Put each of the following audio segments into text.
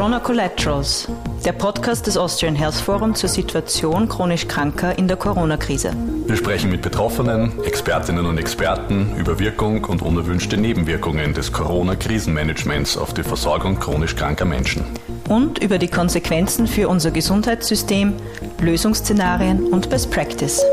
Corona Collaterals, der Podcast des Austrian Health Forum zur Situation chronisch Kranker in der Corona-Krise. Wir sprechen mit Betroffenen, Expertinnen und Experten über Wirkung und unerwünschte Nebenwirkungen des Corona-Krisenmanagements auf die Versorgung chronisch kranker Menschen. Und über die Konsequenzen für unser Gesundheitssystem, Lösungsszenarien und Best Practice.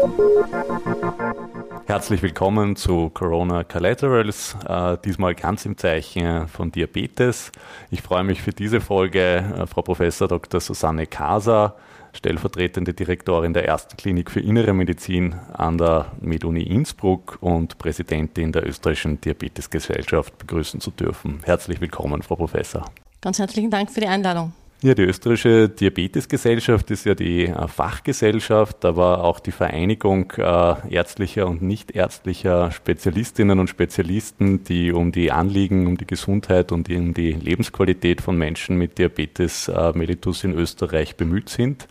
Herzlich willkommen zu Corona Collaterals, äh, diesmal ganz im Zeichen von Diabetes. Ich freue mich für diese Folge äh, Frau Professor Dr. Susanne Kaser, stellvertretende Direktorin der ersten Klinik für Innere Medizin an der MedUni Innsbruck und Präsidentin der österreichischen Diabetesgesellschaft begrüßen zu dürfen. Herzlich willkommen, Frau Professor. Ganz herzlichen Dank für die Einladung. Ja, die österreichische Diabetesgesellschaft ist ja die äh, Fachgesellschaft, aber auch die Vereinigung äh, ärztlicher und nichtärztlicher Spezialistinnen und Spezialisten, die um die Anliegen, um die Gesundheit und um die Lebensqualität von Menschen mit Diabetes äh, mellitus in Österreich bemüht sind.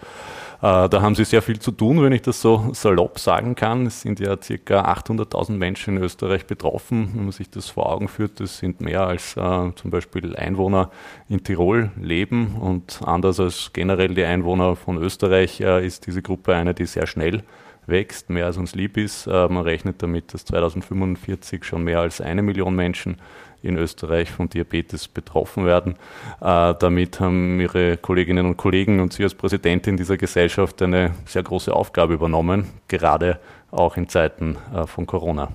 Äh, da haben sie sehr viel zu tun, wenn ich das so salopp sagen kann. Es sind ja circa 800.000 Menschen in Österreich betroffen. Wenn man sich das vor Augen führt, das sind mehr als äh, zum Beispiel Einwohner in Tirol leben und anders als generell die Einwohner von Österreich äh, ist diese Gruppe eine, die sehr schnell wächst, mehr als uns lieb ist. Man rechnet damit, dass 2045 schon mehr als eine Million Menschen in Österreich von Diabetes betroffen werden. Äh, damit haben Ihre Kolleginnen und Kollegen und Sie als Präsidentin dieser Gesellschaft eine sehr große Aufgabe übernommen, gerade auch in Zeiten äh, von Corona.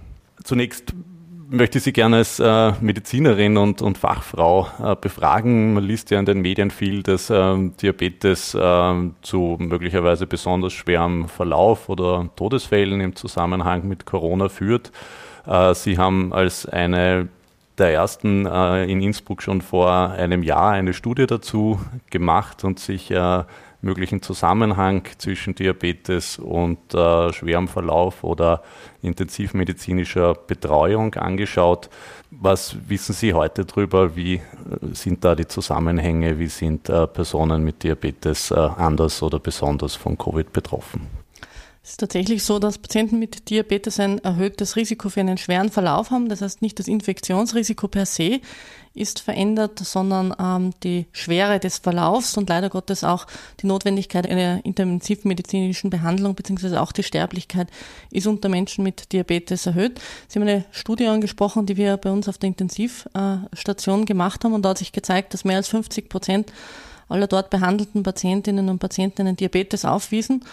Zunächst möchte ich Sie gerne als äh, Medizinerin und, und Fachfrau äh, befragen. Man liest ja in den Medien viel, dass äh, Diabetes ähm, zu möglicherweise besonders schwerem Verlauf oder Todesfällen im Zusammenhang mit Corona führt. Äh, Sie haben als eine der ersten äh, in Innsbruck schon vor einem Jahr eine Studie dazu gemacht und sich äh, möglichen Zusammenhang zwischen Diabetes und äh, schwerem Verlauf oder intensivmedizinischer Betreuung angeschaut. Was wissen Sie heute darüber? Wie äh, sind da die Zusammenhänge? Wie sind äh, Personen mit Diabetes äh, anders oder besonders von Covid betroffen? Es ist tatsächlich so, dass Patienten mit Diabetes ein erhöhtes Risiko für einen schweren Verlauf haben. Das heißt, nicht das Infektionsrisiko per se ist verändert, sondern ähm, die Schwere des Verlaufs und leider Gottes auch die Notwendigkeit einer intensivmedizinischen Behandlung beziehungsweise auch die Sterblichkeit ist unter Menschen mit Diabetes erhöht. Sie haben eine Studie angesprochen, die wir bei uns auf der Intensivstation gemacht haben und da hat sich gezeigt, dass mehr als 50 Prozent aller dort behandelten Patientinnen und Patienten einen Diabetes aufwiesen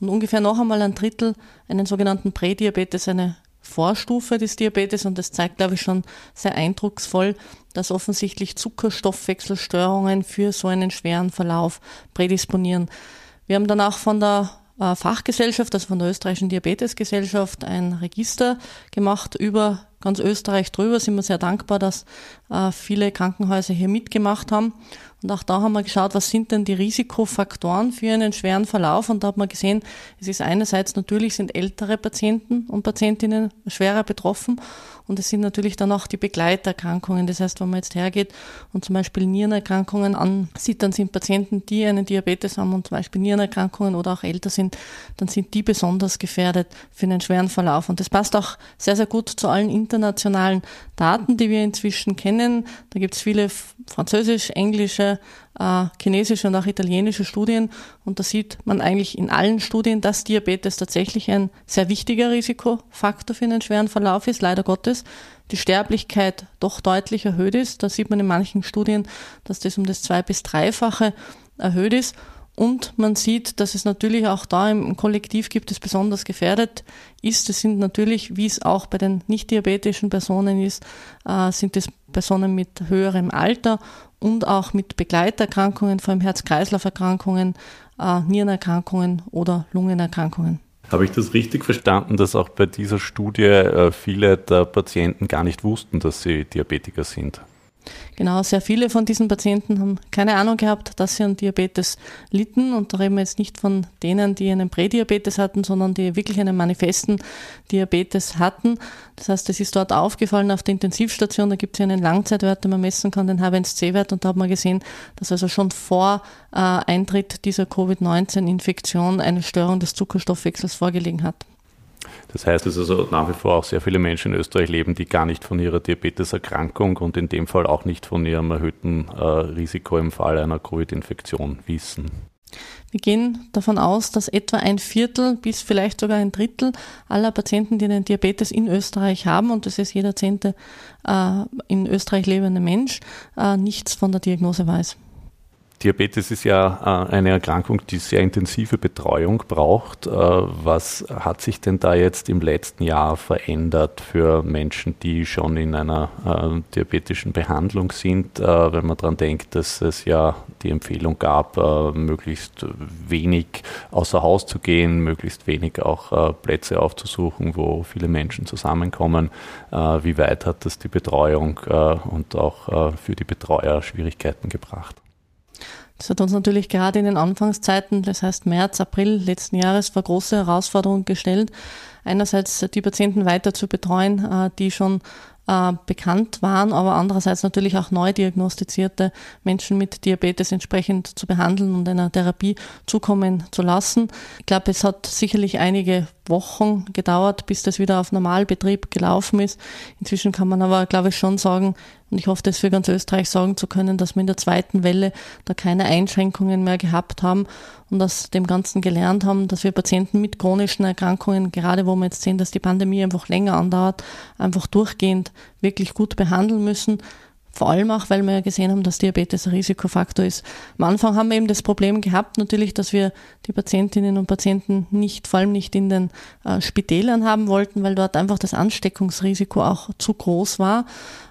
und ungefähr noch einmal ein Drittel einen sogenannten Prädiabetes, eine Vorstufe des Diabetes und das zeigt, glaube ich, schon sehr eindrucksvoll, dass offensichtlich Zuckerstoffwechselstörungen für so einen schweren Verlauf prädisponieren. Wir haben dann auch von der äh, Fachgesellschaft, also von der österreichischen Diabetesgesellschaft, ein Register gemacht über ganz Österreich drüber. Sind wir sehr dankbar, dass äh, viele Krankenhäuser hier mitgemacht haben. Und auch da haben wir geschaut, was sind denn die Risikofaktoren für einen schweren Verlauf. Und da hat man gesehen, es ist einerseits natürlich sind ältere Patienten und Patientinnen schwerer betroffen. Und es sind natürlich dann auch die Begleiterkrankungen. Das heißt, wenn man jetzt hergeht und zum Beispiel Nierenerkrankungen ansieht, dann sind Patienten, die einen Diabetes haben und zum Beispiel Nierenerkrankungen oder auch älter sind, dann sind die besonders gefährdet für einen schweren Verlauf. Und das passt auch sehr, sehr gut zu allen internationalen Daten, die wir inzwischen kennen. Da gibt es viele französisch, englische, äh, chinesische und auch italienische Studien. Und da sieht man eigentlich in allen Studien, dass Diabetes tatsächlich ein sehr wichtiger Risikofaktor für einen schweren Verlauf ist, leider Gottes. Die Sterblichkeit doch deutlich erhöht ist. Da sieht man in manchen Studien, dass das um das zwei- bis dreifache erhöht ist. Und man sieht, dass es natürlich auch da im Kollektiv gibt, es besonders gefährdet ist. Es sind natürlich, wie es auch bei den nicht diabetischen Personen ist, äh, sind es Personen mit höherem Alter und auch mit Begleiterkrankungen, vor allem Herz-Kreislauf-Erkrankungen, äh, Nierenerkrankungen oder Lungenerkrankungen. Habe ich das richtig verstanden, dass auch bei dieser Studie äh, viele der Patienten gar nicht wussten, dass sie Diabetiker sind? Genau, sehr viele von diesen Patienten haben keine Ahnung gehabt, dass sie an Diabetes litten. Und da reden wir jetzt nicht von denen, die einen Prädiabetes hatten, sondern die wirklich einen manifesten Diabetes hatten. Das heißt, es ist dort aufgefallen auf der Intensivstation, da gibt es ja einen Langzeitwert, den man messen kann, den H1C-Wert. Und da hat man gesehen, dass also schon vor äh, Eintritt dieser Covid-19-Infektion eine Störung des Zuckerstoffwechsels vorgelegen hat. Das heißt, dass also nach wie vor auch sehr viele Menschen in Österreich leben, die gar nicht von ihrer Diabeteserkrankung und in dem Fall auch nicht von ihrem erhöhten äh, Risiko im Fall einer Covid-Infektion wissen. Wir gehen davon aus, dass etwa ein Viertel bis vielleicht sogar ein Drittel aller Patienten, die einen Diabetes in Österreich haben, und das ist jeder zehnte äh, in Österreich lebende Mensch, äh, nichts von der Diagnose weiß. Diabetes ist ja äh, eine Erkrankung, die sehr intensive Betreuung braucht. Äh, was hat sich denn da jetzt im letzten Jahr verändert für Menschen, die schon in einer äh, diabetischen Behandlung sind, wenn man daran denkt, dass es ja die Empfehlung gab, möglichst wenig außer Haus zu gehen, möglichst wenig auch Plätze aufzusuchen, wo viele Menschen zusammenkommen. Wie weit hat das die Betreuung und auch für die Betreuer Schwierigkeiten gebracht? Das hat uns natürlich gerade in den Anfangszeiten, das heißt März, April letzten Jahres, vor große Herausforderungen gestellt. Einerseits die Patienten weiter zu betreuen, äh, die schon äh, bekannt waren, aber andererseits natürlich auch neu diagnostizierte Menschen mit Diabetes entsprechend zu behandeln und einer Therapie zukommen zu lassen. Ich glaube, es hat sicherlich einige Wochen gedauert, bis das wieder auf Normalbetrieb gelaufen ist. Inzwischen kann man aber, glaube ich, schon sagen, und ich hoffe, das für ganz Österreich sagen zu können, dass wir in der zweiten Welle da keine Einschränkungen mehr gehabt haben und aus dem Ganzen gelernt haben, dass wir Patienten mit chronischen Erkrankungen, gerade wo wir jetzt sehen, dass die Pandemie einfach länger andauert, einfach durchgehend wirklich gut behandeln müssen vor allem auch, weil wir ja gesehen haben, dass Diabetes ein Risikofaktor ist. Am Anfang haben wir eben das Problem gehabt, natürlich, dass wir die Patientinnen und Patienten nicht, vor allem nicht in den äh, Spitälern haben wollten, weil dort einfach das Ansteckungsrisiko auch zu groß war.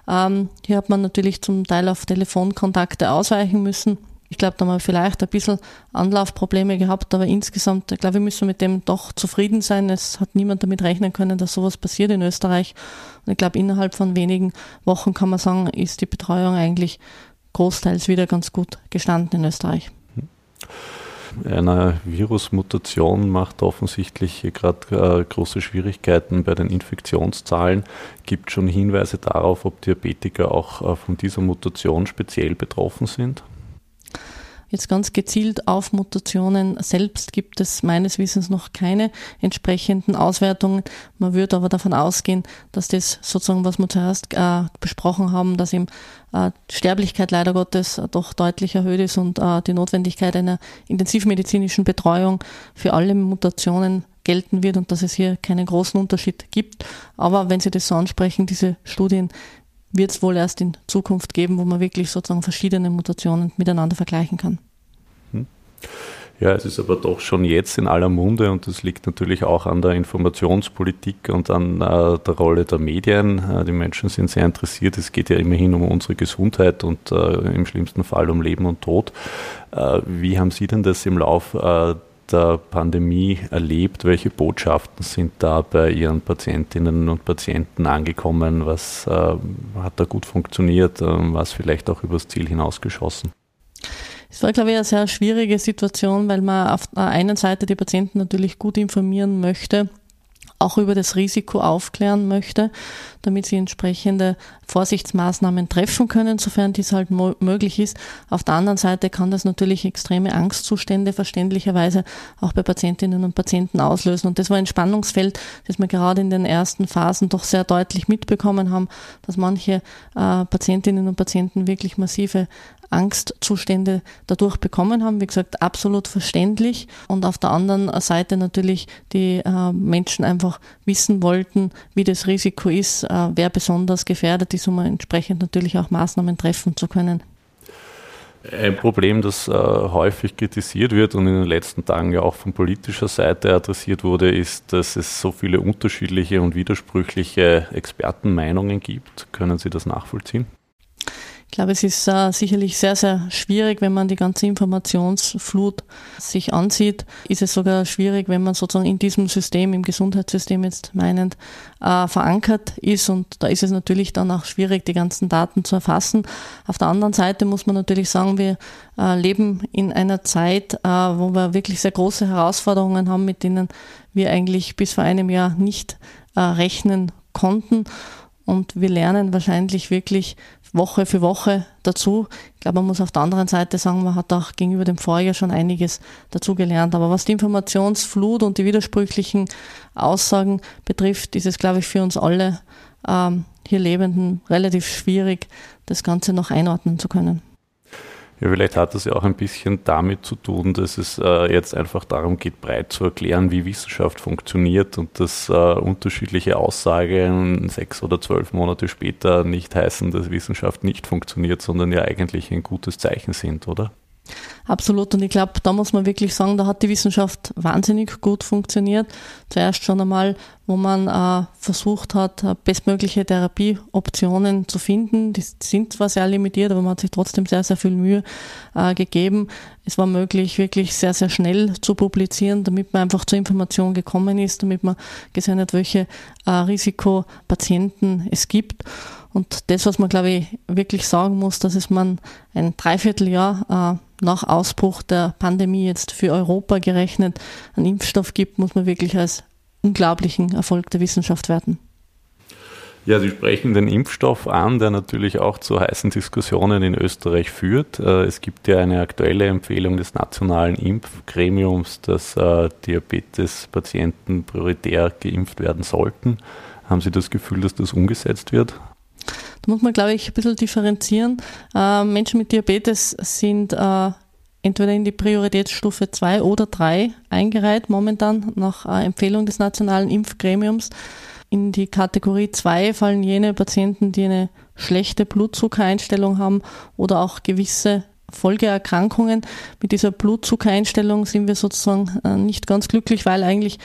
Ähm, hier hat man natürlich zum Teil auf Telefonkontakte ausweichen müssen. Ich glaube, da haben wir vielleicht ein bisschen Anlaufprobleme gehabt, aber insgesamt, ich glaube, wir müssen mit dem doch zufrieden sein. Es hat niemand damit rechnen können, dass sowas passiert in Österreich. Und ich glaube, innerhalb von wenigen Wochen kann man sagen, ist die Betreuung eigentlich großteils wieder ganz gut gestanden in Österreich. Eine Virusmutation macht offensichtlich gerade äh, große Schwierigkeiten bei den Infektionszahlen. Gibt schon Hinweise darauf, ob Diabetiker auch äh, von dieser Mutation speziell betroffen sind? Jetzt ganz gezielt auf Mutationen selbst gibt es meines Wissens noch keine entsprechenden Auswertungen. Man würde aber davon ausgehen, dass das sozusagen, was wir zuerst äh, besprochen haben, dass eben äh, Sterblichkeit leider Gottes doch deutlich erhöht ist und äh, die Notwendigkeit einer intensivmedizinischen Betreuung für alle Mutationen gelten wird und dass es hier keinen großen Unterschied gibt. Aber wenn Sie das so ansprechen, diese Studien wird es wohl erst in Zukunft geben, wo man wirklich sozusagen verschiedene Mutationen miteinander vergleichen kann. Hm. Ja, es ist aber doch schon jetzt in aller Munde und das liegt natürlich auch an der Informationspolitik und an äh, der Rolle der Medien. Äh, die Menschen sind sehr interessiert. Es geht ja immerhin um unsere Gesundheit und äh, im schlimmsten Fall um Leben und Tod. Äh, wie haben Sie denn das im Lauf äh, der Pandemie erlebt? Welche Botschaften sind da bei Ihren Patientinnen und Patienten angekommen? Was äh, hat da gut funktioniert? Äh, was vielleicht auch übers Ziel hinausgeschossen? Es war, glaube ich, eine sehr schwierige Situation, weil man auf der einen Seite die Patienten natürlich gut informieren möchte auch über das Risiko aufklären möchte, damit sie entsprechende Vorsichtsmaßnahmen treffen können, sofern dies halt möglich ist. Auf der anderen Seite kann das natürlich extreme Angstzustände verständlicherweise auch bei Patientinnen und Patienten auslösen. Und das war ein Spannungsfeld, das wir gerade in den ersten Phasen doch sehr deutlich mitbekommen haben, dass manche äh, Patientinnen und Patienten wirklich massive Angstzustände dadurch bekommen haben. Wie gesagt, absolut verständlich. Und auf der anderen Seite natürlich die äh, Menschen einfach wissen wollten, wie das Risiko ist, äh, wer besonders gefährdet ist, um entsprechend natürlich auch Maßnahmen treffen zu können. Ein Problem, das äh, häufig kritisiert wird und in den letzten Tagen ja auch von politischer Seite adressiert wurde, ist, dass es so viele unterschiedliche und widersprüchliche Expertenmeinungen gibt. Können Sie das nachvollziehen? Ich glaube, es ist äh, sicherlich sehr, sehr schwierig, wenn man die ganze Informationsflut sich ansieht. Ist es sogar schwierig, wenn man sozusagen in diesem System, im Gesundheitssystem jetzt meinend, äh, verankert ist. Und da ist es natürlich dann auch schwierig, die ganzen Daten zu erfassen. Auf der anderen Seite muss man natürlich sagen, wir äh, leben in einer Zeit, äh, wo wir wirklich sehr große Herausforderungen haben, mit denen wir eigentlich bis vor einem Jahr nicht äh, rechnen konnten. Und wir lernen wahrscheinlich wirklich Woche für Woche dazu. Ich glaube, man muss auf der anderen Seite sagen, man hat auch gegenüber dem Vorjahr schon einiges dazu gelernt. Aber was die Informationsflut und die widersprüchlichen Aussagen betrifft, ist es, glaube ich, für uns alle ähm, hier Lebenden relativ schwierig, das Ganze noch einordnen zu können. Ja, vielleicht hat das ja auch ein bisschen damit zu tun, dass es äh, jetzt einfach darum geht, breit zu erklären, wie Wissenschaft funktioniert und dass äh, unterschiedliche Aussagen sechs oder zwölf Monate später nicht heißen, dass Wissenschaft nicht funktioniert, sondern ja eigentlich ein gutes Zeichen sind, oder? Absolut. Und ich glaube, da muss man wirklich sagen, da hat die Wissenschaft wahnsinnig gut funktioniert. Zuerst schon einmal, wo man äh, versucht hat, äh, bestmögliche Therapieoptionen zu finden. Die sind zwar sehr limitiert, aber man hat sich trotzdem sehr, sehr viel Mühe äh, gegeben. Es war möglich, wirklich sehr, sehr schnell zu publizieren, damit man einfach zur Information gekommen ist, damit man gesehen hat, welche äh, Risikopatienten es gibt. Und das, was man, glaube ich, wirklich sagen muss, dass es man ein Dreivierteljahr äh, nach Ausbruch der Pandemie jetzt für Europa gerechnet einen Impfstoff gibt, muss man wirklich als unglaublichen Erfolg der Wissenschaft werten. Ja, Sie sprechen den Impfstoff an, der natürlich auch zu heißen Diskussionen in Österreich führt. Äh, es gibt ja eine aktuelle Empfehlung des nationalen Impfgremiums, dass äh, Diabetespatienten prioritär geimpft werden sollten. Haben Sie das Gefühl, dass das umgesetzt wird? Da muss man, glaube ich, ein bisschen differenzieren. Äh, Menschen mit Diabetes sind äh, entweder in die Prioritätsstufe 2 oder 3 eingereiht, momentan nach äh, Empfehlung des Nationalen Impfgremiums. In die Kategorie 2 fallen jene Patienten, die eine schlechte Blutzuckereinstellung haben oder auch gewisse Folgeerkrankungen. Mit dieser Blutzuckereinstellung sind wir sozusagen äh, nicht ganz glücklich, weil eigentlich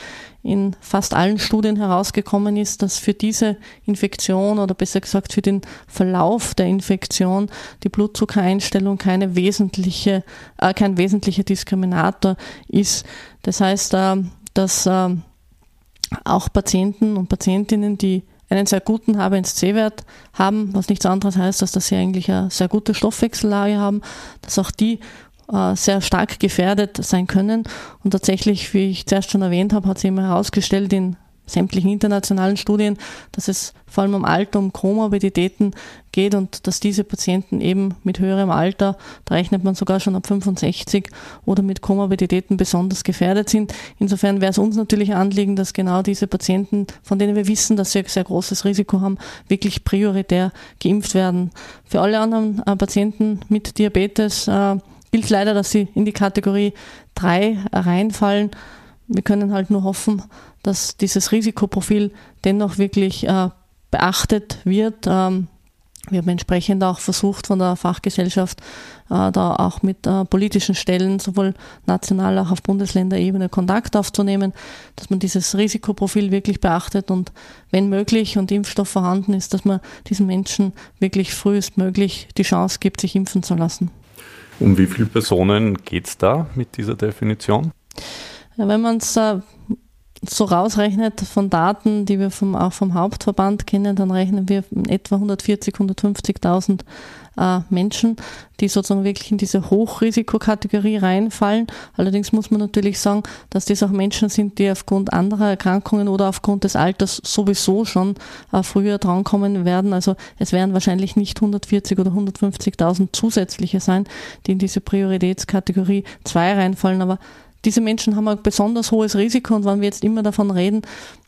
in fast allen Studien herausgekommen ist, dass für diese Infektion oder besser gesagt für den Verlauf der Infektion die Blutzuckereinstellung keine wesentliche, äh, kein wesentlicher Diskriminator ist. Das heißt, äh, dass äh, auch Patienten und Patientinnen, die einen sehr guten H1C-Wert haben, was nichts anderes heißt, als dass sie eigentlich eine sehr gute Stoffwechsellage haben, dass auch die äh, sehr stark gefährdet sein können. Und tatsächlich, wie ich zuerst schon erwähnt habe, hat sich immer herausgestellt in sämtlichen internationalen Studien, dass es vor allem um Alter, um Komorbiditäten geht und dass diese Patienten eben mit höherem Alter, da rechnet man sogar schon ab 65 oder mit Komorbiditäten besonders gefährdet sind. Insofern wäre es uns natürlich Anliegen, dass genau diese Patienten, von denen wir wissen, dass sie ein sehr großes Risiko haben, wirklich prioritär geimpft werden. Für alle anderen äh, Patienten mit Diabetes äh, gilt leider, dass sie in die Kategorie 3 reinfallen. Wir können halt nur hoffen, dass dieses Risikoprofil dennoch wirklich äh, beachtet wird. Ähm, wir haben entsprechend auch versucht, von der Fachgesellschaft äh, da auch mit äh, politischen Stellen, sowohl national als auch auf Bundesländerebene, Kontakt aufzunehmen, dass man dieses Risikoprofil wirklich beachtet und wenn möglich und Impfstoff vorhanden ist, dass man diesen Menschen wirklich frühestmöglich die Chance gibt, sich impfen zu lassen. Um wie viele Personen geht es da mit dieser Definition? Ja, wenn man es äh, so rausrechnet von Daten, die wir vom, auch vom Hauptverband kennen, dann rechnen wir etwa 140, 150.000 äh, Menschen, die sozusagen wirklich in diese Hochrisikokategorie reinfallen. Allerdings muss man natürlich sagen, dass das auch Menschen sind, die aufgrund anderer Erkrankungen oder aufgrund des Alters sowieso schon äh, früher drankommen werden. Also es werden wahrscheinlich nicht 140 oder 150.000 zusätzliche sein, die in diese Prioritätskategorie 2 reinfallen. Aber diese Menschen haben ein besonders hohes Risiko und wenn wir jetzt immer davon reden,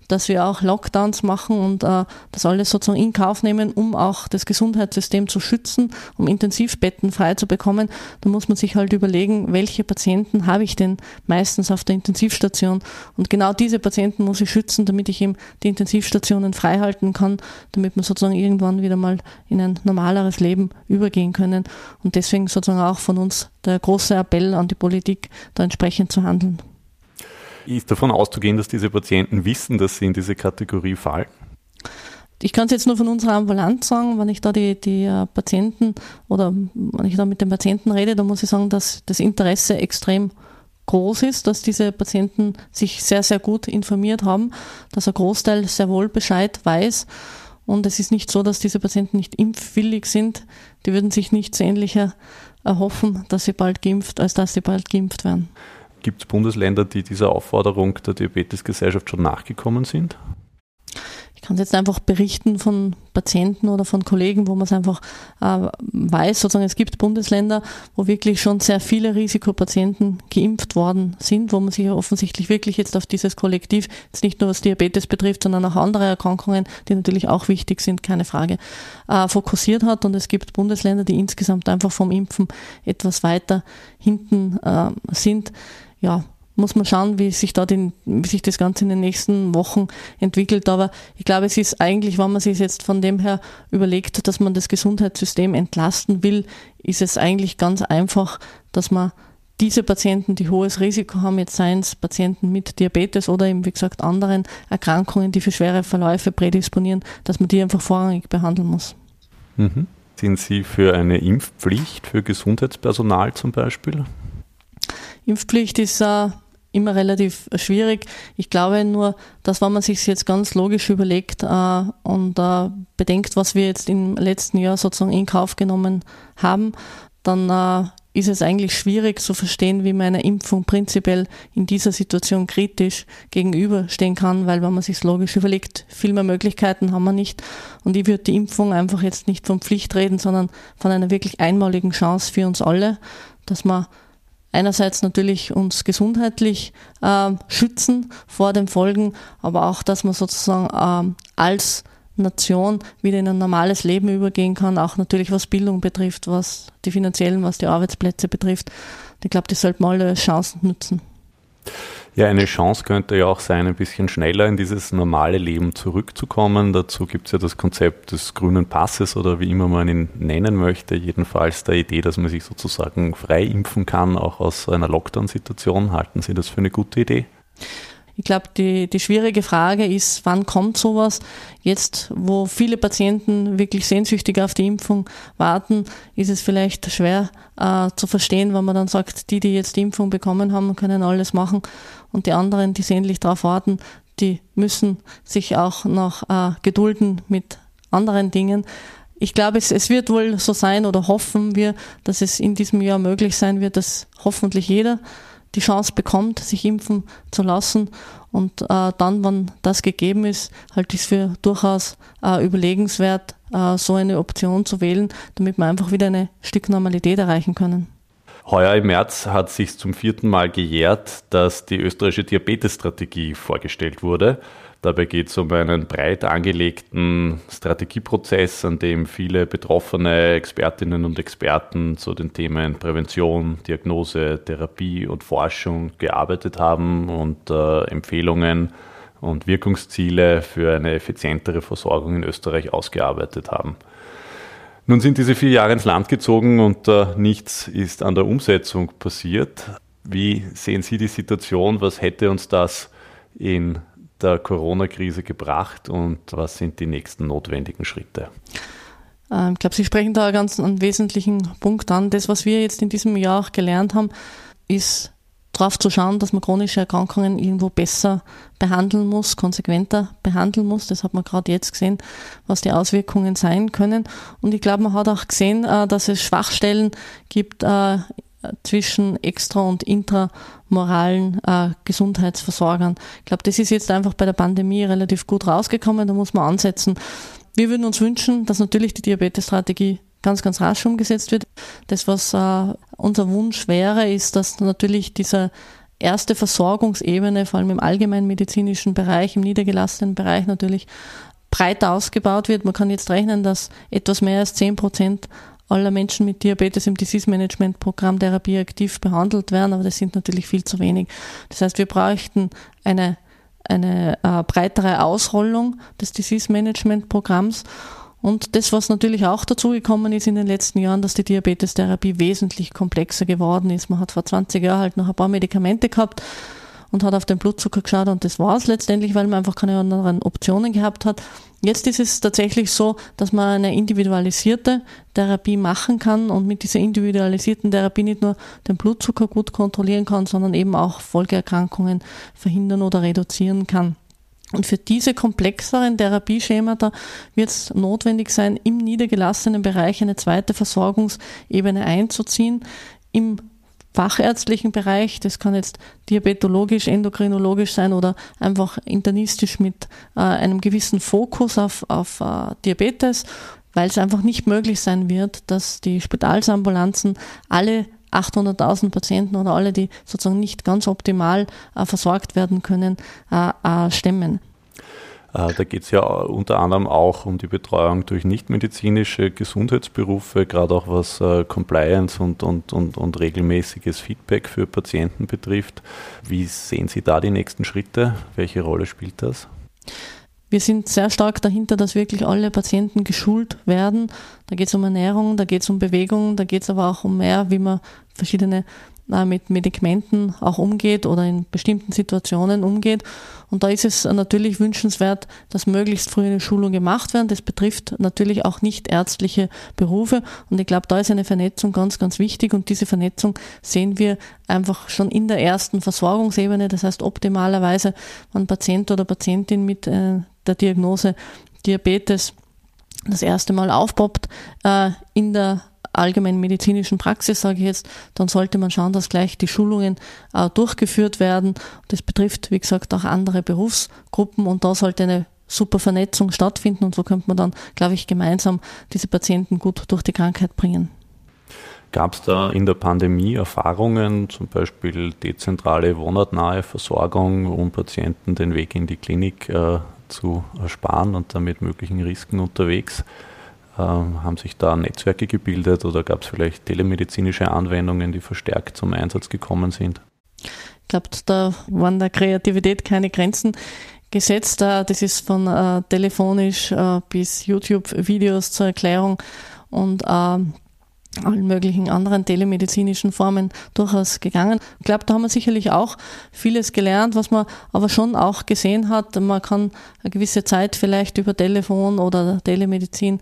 dass wir auch Lockdowns machen und äh, das alles sozusagen in Kauf nehmen, um auch das Gesundheitssystem zu schützen, um Intensivbetten frei zu bekommen. Da muss man sich halt überlegen, welche Patienten habe ich denn meistens auf der Intensivstation. Und genau diese Patienten muss ich schützen, damit ich eben die Intensivstationen frei halten kann, damit wir sozusagen irgendwann wieder mal in ein normaleres Leben übergehen können. Und deswegen sozusagen auch von uns der große Appell an die Politik, da entsprechend zu handeln. Ist davon auszugehen, dass diese Patienten wissen, dass sie in diese Kategorie fallen? Ich kann es jetzt nur von unserer Ambulanz sagen, wenn ich da die, die äh, Patienten oder wenn ich da mit den Patienten rede, dann muss ich sagen, dass das Interesse extrem groß ist, dass diese Patienten sich sehr, sehr gut informiert haben, dass ein Großteil sehr wohl Bescheid weiß. Und es ist nicht so, dass diese Patienten nicht impfwillig sind. Die würden sich nichts ähnlicher erhoffen, dass sie bald geimpft, als dass sie bald geimpft werden. Gibt es Bundesländer, die dieser Aufforderung der Diabetesgesellschaft schon nachgekommen sind? Ich kann es jetzt einfach berichten von Patienten oder von Kollegen, wo man es einfach äh, weiß, sozusagen es gibt Bundesländer, wo wirklich schon sehr viele Risikopatienten geimpft worden sind, wo man sich ja offensichtlich wirklich jetzt auf dieses Kollektiv, jetzt nicht nur was Diabetes betrifft, sondern auch andere Erkrankungen, die natürlich auch wichtig sind, keine Frage, äh, fokussiert hat. Und es gibt Bundesländer, die insgesamt einfach vom Impfen etwas weiter hinten äh, sind. Ja, muss man schauen, wie sich da den, wie sich das Ganze in den nächsten Wochen entwickelt. Aber ich glaube, es ist eigentlich, wenn man sich jetzt von dem her überlegt, dass man das Gesundheitssystem entlasten will, ist es eigentlich ganz einfach, dass man diese Patienten, die hohes Risiko haben, jetzt seien es Patienten mit Diabetes oder eben, wie gesagt, anderen Erkrankungen, die für schwere Verläufe prädisponieren, dass man die einfach vorrangig behandeln muss. Mhm. Sind Sie für eine Impfpflicht für Gesundheitspersonal zum Beispiel? Impfpflicht ist äh, immer relativ schwierig. Ich glaube nur, dass wenn man sich jetzt ganz logisch überlegt äh, und äh, bedenkt, was wir jetzt im letzten Jahr sozusagen in Kauf genommen haben, dann äh, ist es eigentlich schwierig zu verstehen, wie man einer Impfung prinzipiell in dieser Situation kritisch gegenüberstehen kann, weil wenn man sich logisch überlegt, viel mehr Möglichkeiten haben wir nicht. Und ich würde die Impfung einfach jetzt nicht von Pflicht reden, sondern von einer wirklich einmaligen Chance für uns alle, dass man einerseits natürlich uns gesundheitlich äh, schützen vor den Folgen, aber auch, dass man sozusagen äh, als Nation wieder in ein normales Leben übergehen kann, auch natürlich was Bildung betrifft, was die finanziellen, was die Arbeitsplätze betrifft. Ich glaube, die sollten alle Chancen nutzen. Ja, eine Chance könnte ja auch sein, ein bisschen schneller in dieses normale Leben zurückzukommen. Dazu gibt es ja das Konzept des grünen Passes oder wie immer man ihn nennen möchte. Jedenfalls der Idee, dass man sich sozusagen frei impfen kann, auch aus einer Lockdown-Situation. Halten Sie das für eine gute Idee? Ich glaube, die, die schwierige Frage ist, wann kommt sowas? Jetzt, wo viele Patienten wirklich sehnsüchtig auf die Impfung warten, ist es vielleicht schwer äh, zu verstehen, wenn man dann sagt, die, die jetzt die Impfung bekommen haben, können alles machen und die anderen, die sehnlich darauf warten, die müssen sich auch noch äh, gedulden mit anderen Dingen. Ich glaube, es, es wird wohl so sein oder hoffen wir, dass es in diesem Jahr möglich sein wird, dass hoffentlich jeder die Chance bekommt, sich impfen zu lassen. Und äh, dann, wenn das gegeben ist, halte ich es für durchaus äh, überlegenswert, äh, so eine Option zu wählen, damit wir einfach wieder eine Stück Normalität erreichen können. Heuer im März hat sich zum vierten Mal gejährt, dass die österreichische Diabetesstrategie vorgestellt wurde. Dabei geht es um einen breit angelegten Strategieprozess, an dem viele betroffene Expertinnen und Experten zu den Themen Prävention, Diagnose, Therapie und Forschung gearbeitet haben und äh, Empfehlungen und Wirkungsziele für eine effizientere Versorgung in Österreich ausgearbeitet haben. Nun sind diese vier Jahre ins Land gezogen und äh, nichts ist an der Umsetzung passiert. Wie sehen Sie die Situation? Was hätte uns das in der Corona-Krise gebracht und was sind die nächsten notwendigen Schritte? Ähm, ich glaube, Sie sprechen da ganz einen wesentlichen Punkt an. Das, was wir jetzt in diesem Jahr auch gelernt haben, ist darauf zu schauen, dass man chronische Erkrankungen irgendwo besser behandeln muss, konsequenter behandeln muss. Das hat man gerade jetzt gesehen, was die Auswirkungen sein können. Und ich glaube, man hat auch gesehen, äh, dass es Schwachstellen gibt äh, zwischen extra- und intramoralen äh, Gesundheitsversorgern. Ich glaube, das ist jetzt einfach bei der Pandemie relativ gut rausgekommen, da muss man ansetzen. Wir würden uns wünschen, dass natürlich die Diabetesstrategie ganz, ganz rasch umgesetzt wird. Das, was äh, unser Wunsch wäre, ist, dass natürlich diese erste Versorgungsebene, vor allem im allgemeinmedizinischen Bereich, im niedergelassenen Bereich natürlich breiter ausgebaut wird. Man kann jetzt rechnen, dass etwas mehr als 10 Prozent aller Menschen mit Diabetes im Disease Management Programm Therapie aktiv behandelt werden, aber das sind natürlich viel zu wenig. Das heißt, wir bräuchten eine, eine äh, breitere Ausrollung des Disease Management Programms. Und das, was natürlich auch dazugekommen ist in den letzten Jahren, dass die Diabetestherapie wesentlich komplexer geworden ist. Man hat vor 20 Jahren halt noch ein paar Medikamente gehabt und hat auf den Blutzucker geschaut und das war es letztendlich, weil man einfach keine anderen Optionen gehabt hat. Jetzt ist es tatsächlich so, dass man eine individualisierte Therapie machen kann und mit dieser individualisierten Therapie nicht nur den Blutzucker gut kontrollieren kann, sondern eben auch Folgeerkrankungen verhindern oder reduzieren kann. Und für diese komplexeren Therapieschemata wird es notwendig sein, im niedergelassenen Bereich eine zweite Versorgungsebene einzuziehen, im fachärztlichen Bereich. Das kann jetzt diabetologisch, endokrinologisch sein oder einfach internistisch mit äh, einem gewissen Fokus auf, auf äh, Diabetes, weil es einfach nicht möglich sein wird, dass die Spitalsambulanzen alle 800.000 Patienten oder alle, die sozusagen nicht ganz optimal äh, versorgt werden können, äh, äh, stemmen. Da geht es ja unter anderem auch um die Betreuung durch nichtmedizinische Gesundheitsberufe, gerade auch was äh, Compliance und, und, und, und regelmäßiges Feedback für Patienten betrifft. Wie sehen Sie da die nächsten Schritte? Welche Rolle spielt das? Wir sind sehr stark dahinter, dass wirklich alle Patienten geschult werden. Da geht es um Ernährung, da geht es um Bewegung, da geht es aber auch um mehr, wie man verschiedene äh, mit Medikamenten auch umgeht oder in bestimmten Situationen umgeht. Und da ist es natürlich wünschenswert, dass möglichst früh eine Schulung gemacht werden. Das betrifft natürlich auch nicht ärztliche Berufe. Und ich glaube, da ist eine Vernetzung ganz, ganz wichtig. Und diese Vernetzung sehen wir einfach schon in der ersten Versorgungsebene. Das heißt, optimalerweise, wenn Patient oder Patientin mit äh, der Diagnose Diabetes das erste Mal aufpoppt, äh, in der allgemeinen medizinischen Praxis, sage ich jetzt, dann sollte man schauen, dass gleich die Schulungen äh, durchgeführt werden. Das betrifft, wie gesagt, auch andere Berufsgruppen und da sollte eine super Vernetzung stattfinden und so könnte man dann, glaube ich, gemeinsam diese Patienten gut durch die Krankheit bringen. Gab es da in der Pandemie Erfahrungen, zum Beispiel dezentrale wohnortnahe Versorgung, um Patienten den Weg in die Klinik äh, zu ersparen und damit möglichen Risiken unterwegs? Ähm, haben sich da Netzwerke gebildet oder gab es vielleicht telemedizinische Anwendungen, die verstärkt zum Einsatz gekommen sind? Ich glaube, da waren der Kreativität keine Grenzen gesetzt. Das ist von äh, telefonisch äh, bis YouTube-Videos zur Erklärung und äh, allen möglichen anderen telemedizinischen Formen durchaus gegangen. Ich glaube, da haben wir sicherlich auch vieles gelernt, was man aber schon auch gesehen hat. Man kann eine gewisse Zeit vielleicht über Telefon oder Telemedizin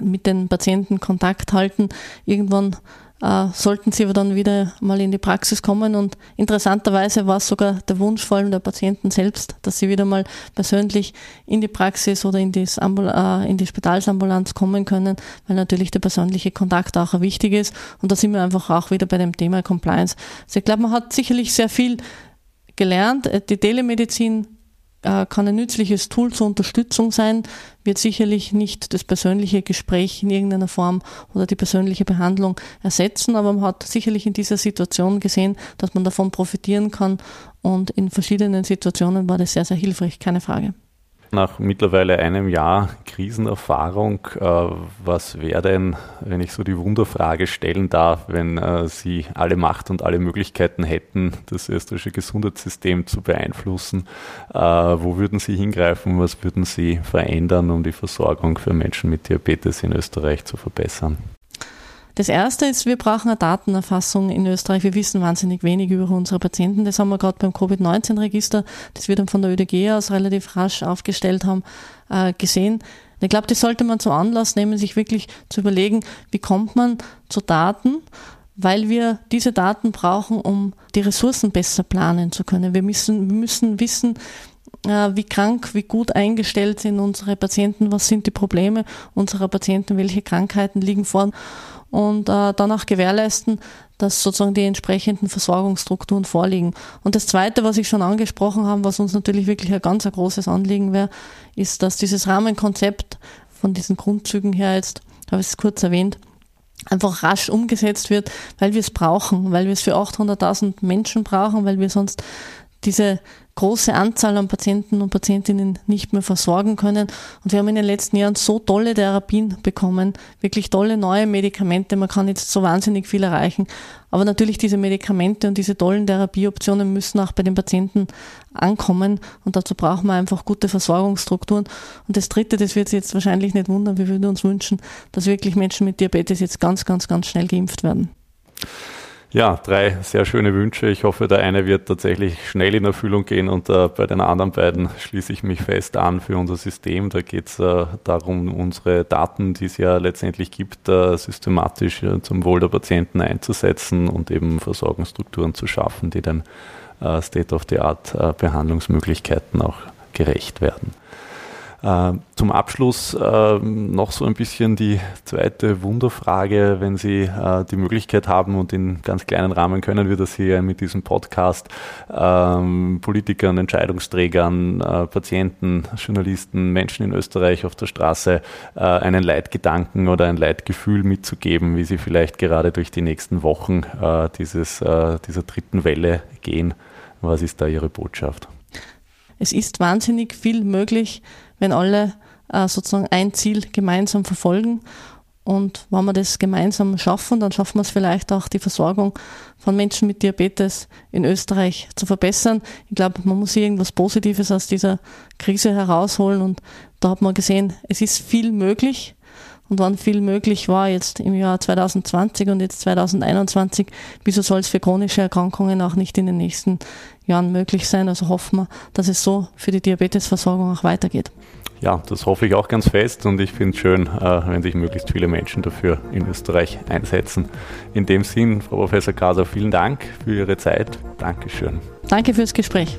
mit den Patienten Kontakt halten. Irgendwann äh, sollten sie aber dann wieder mal in die Praxis kommen. Und interessanterweise war es sogar der Wunsch vor allem der Patienten selbst, dass sie wieder mal persönlich in die Praxis oder in, Ambul äh, in die Spitalsambulanz kommen können, weil natürlich der persönliche Kontakt auch wichtig ist. Und da sind wir einfach auch wieder bei dem Thema Compliance. Also ich glaube, man hat sicherlich sehr viel gelernt. Äh, die Telemedizin kann ein nützliches Tool zur Unterstützung sein, wird sicherlich nicht das persönliche Gespräch in irgendeiner Form oder die persönliche Behandlung ersetzen, aber man hat sicherlich in dieser Situation gesehen, dass man davon profitieren kann und in verschiedenen Situationen war das sehr, sehr hilfreich, keine Frage nach mittlerweile einem Jahr Krisenerfahrung, äh, was wäre denn, wenn ich so die Wunderfrage stellen darf, wenn äh, Sie alle Macht und alle Möglichkeiten hätten, das österreichische Gesundheitssystem zu beeinflussen? Äh, wo würden Sie hingreifen? Was würden Sie verändern, um die Versorgung für Menschen mit Diabetes in Österreich zu verbessern? Das erste ist, wir brauchen eine Datenerfassung in Österreich. Wir wissen wahnsinnig wenig über unsere Patienten. Das haben wir gerade beim Covid-19-Register, das wir dann von der ÖDG aus relativ rasch aufgestellt haben, äh, gesehen. Ich glaube, das sollte man zum Anlass nehmen, sich wirklich zu überlegen, wie kommt man zu Daten, weil wir diese Daten brauchen, um die Ressourcen besser planen zu können. Wir müssen, müssen wissen, äh, wie krank, wie gut eingestellt sind unsere Patienten, was sind die Probleme unserer Patienten, welche Krankheiten liegen vor und äh, dann auch gewährleisten, dass sozusagen die entsprechenden Versorgungsstrukturen vorliegen. Und das Zweite, was ich schon angesprochen habe, was uns natürlich wirklich ein ganz ein großes Anliegen wäre, ist, dass dieses Rahmenkonzept von diesen Grundzügen her jetzt, habe ich es kurz erwähnt, einfach rasch umgesetzt wird, weil wir es brauchen, weil wir es für 800.000 Menschen brauchen, weil wir sonst diese große Anzahl an Patienten und Patientinnen nicht mehr versorgen können. Und wir haben in den letzten Jahren so tolle Therapien bekommen, wirklich tolle neue Medikamente. Man kann jetzt so wahnsinnig viel erreichen. Aber natürlich diese Medikamente und diese tollen Therapieoptionen müssen auch bei den Patienten ankommen. Und dazu brauchen wir einfach gute Versorgungsstrukturen. Und das Dritte, das wird Sie jetzt wahrscheinlich nicht wundern, wir würden uns wünschen, dass wirklich Menschen mit Diabetes jetzt ganz, ganz, ganz schnell geimpft werden. Ja, drei sehr schöne Wünsche. Ich hoffe, der eine wird tatsächlich schnell in Erfüllung gehen und äh, bei den anderen beiden schließe ich mich fest an für unser System. Da geht es äh, darum, unsere Daten, die es ja letztendlich gibt, äh, systematisch äh, zum Wohl der Patienten einzusetzen und eben Versorgungsstrukturen zu schaffen, die den äh, State-of-the-Art-Behandlungsmöglichkeiten auch gerecht werden. Äh, zum Abschluss äh, noch so ein bisschen die zweite Wunderfrage, wenn Sie äh, die Möglichkeit haben und in ganz kleinen Rahmen können wir das hier mit diesem Podcast ähm, Politikern, Entscheidungsträgern, äh, Patienten, Journalisten, Menschen in Österreich auf der Straße äh, einen Leitgedanken oder ein Leitgefühl mitzugeben, wie sie vielleicht gerade durch die nächsten Wochen dieses, dieser dritten Welle gehen. Was ist da Ihre Botschaft? Es ist wahnsinnig viel möglich, wenn alle äh, sozusagen ein Ziel gemeinsam verfolgen. Und wenn wir das gemeinsam schaffen, dann schaffen wir es vielleicht auch, die Versorgung von Menschen mit Diabetes in Österreich zu verbessern. Ich glaube, man muss irgendwas Positives aus dieser Krise herausholen. Und da hat man gesehen, es ist viel möglich. Und wann viel möglich war jetzt im Jahr 2020 und jetzt 2021, wieso soll es für chronische Erkrankungen auch nicht in den nächsten Jahren möglich sein? Also hoffen wir, dass es so für die Diabetesversorgung auch weitergeht. Ja, das hoffe ich auch ganz fest und ich finde es schön, äh, wenn sich möglichst viele Menschen dafür in Österreich einsetzen. In dem Sinn, Frau Professor Kaser, vielen Dank für Ihre Zeit. Dankeschön. Danke fürs Gespräch.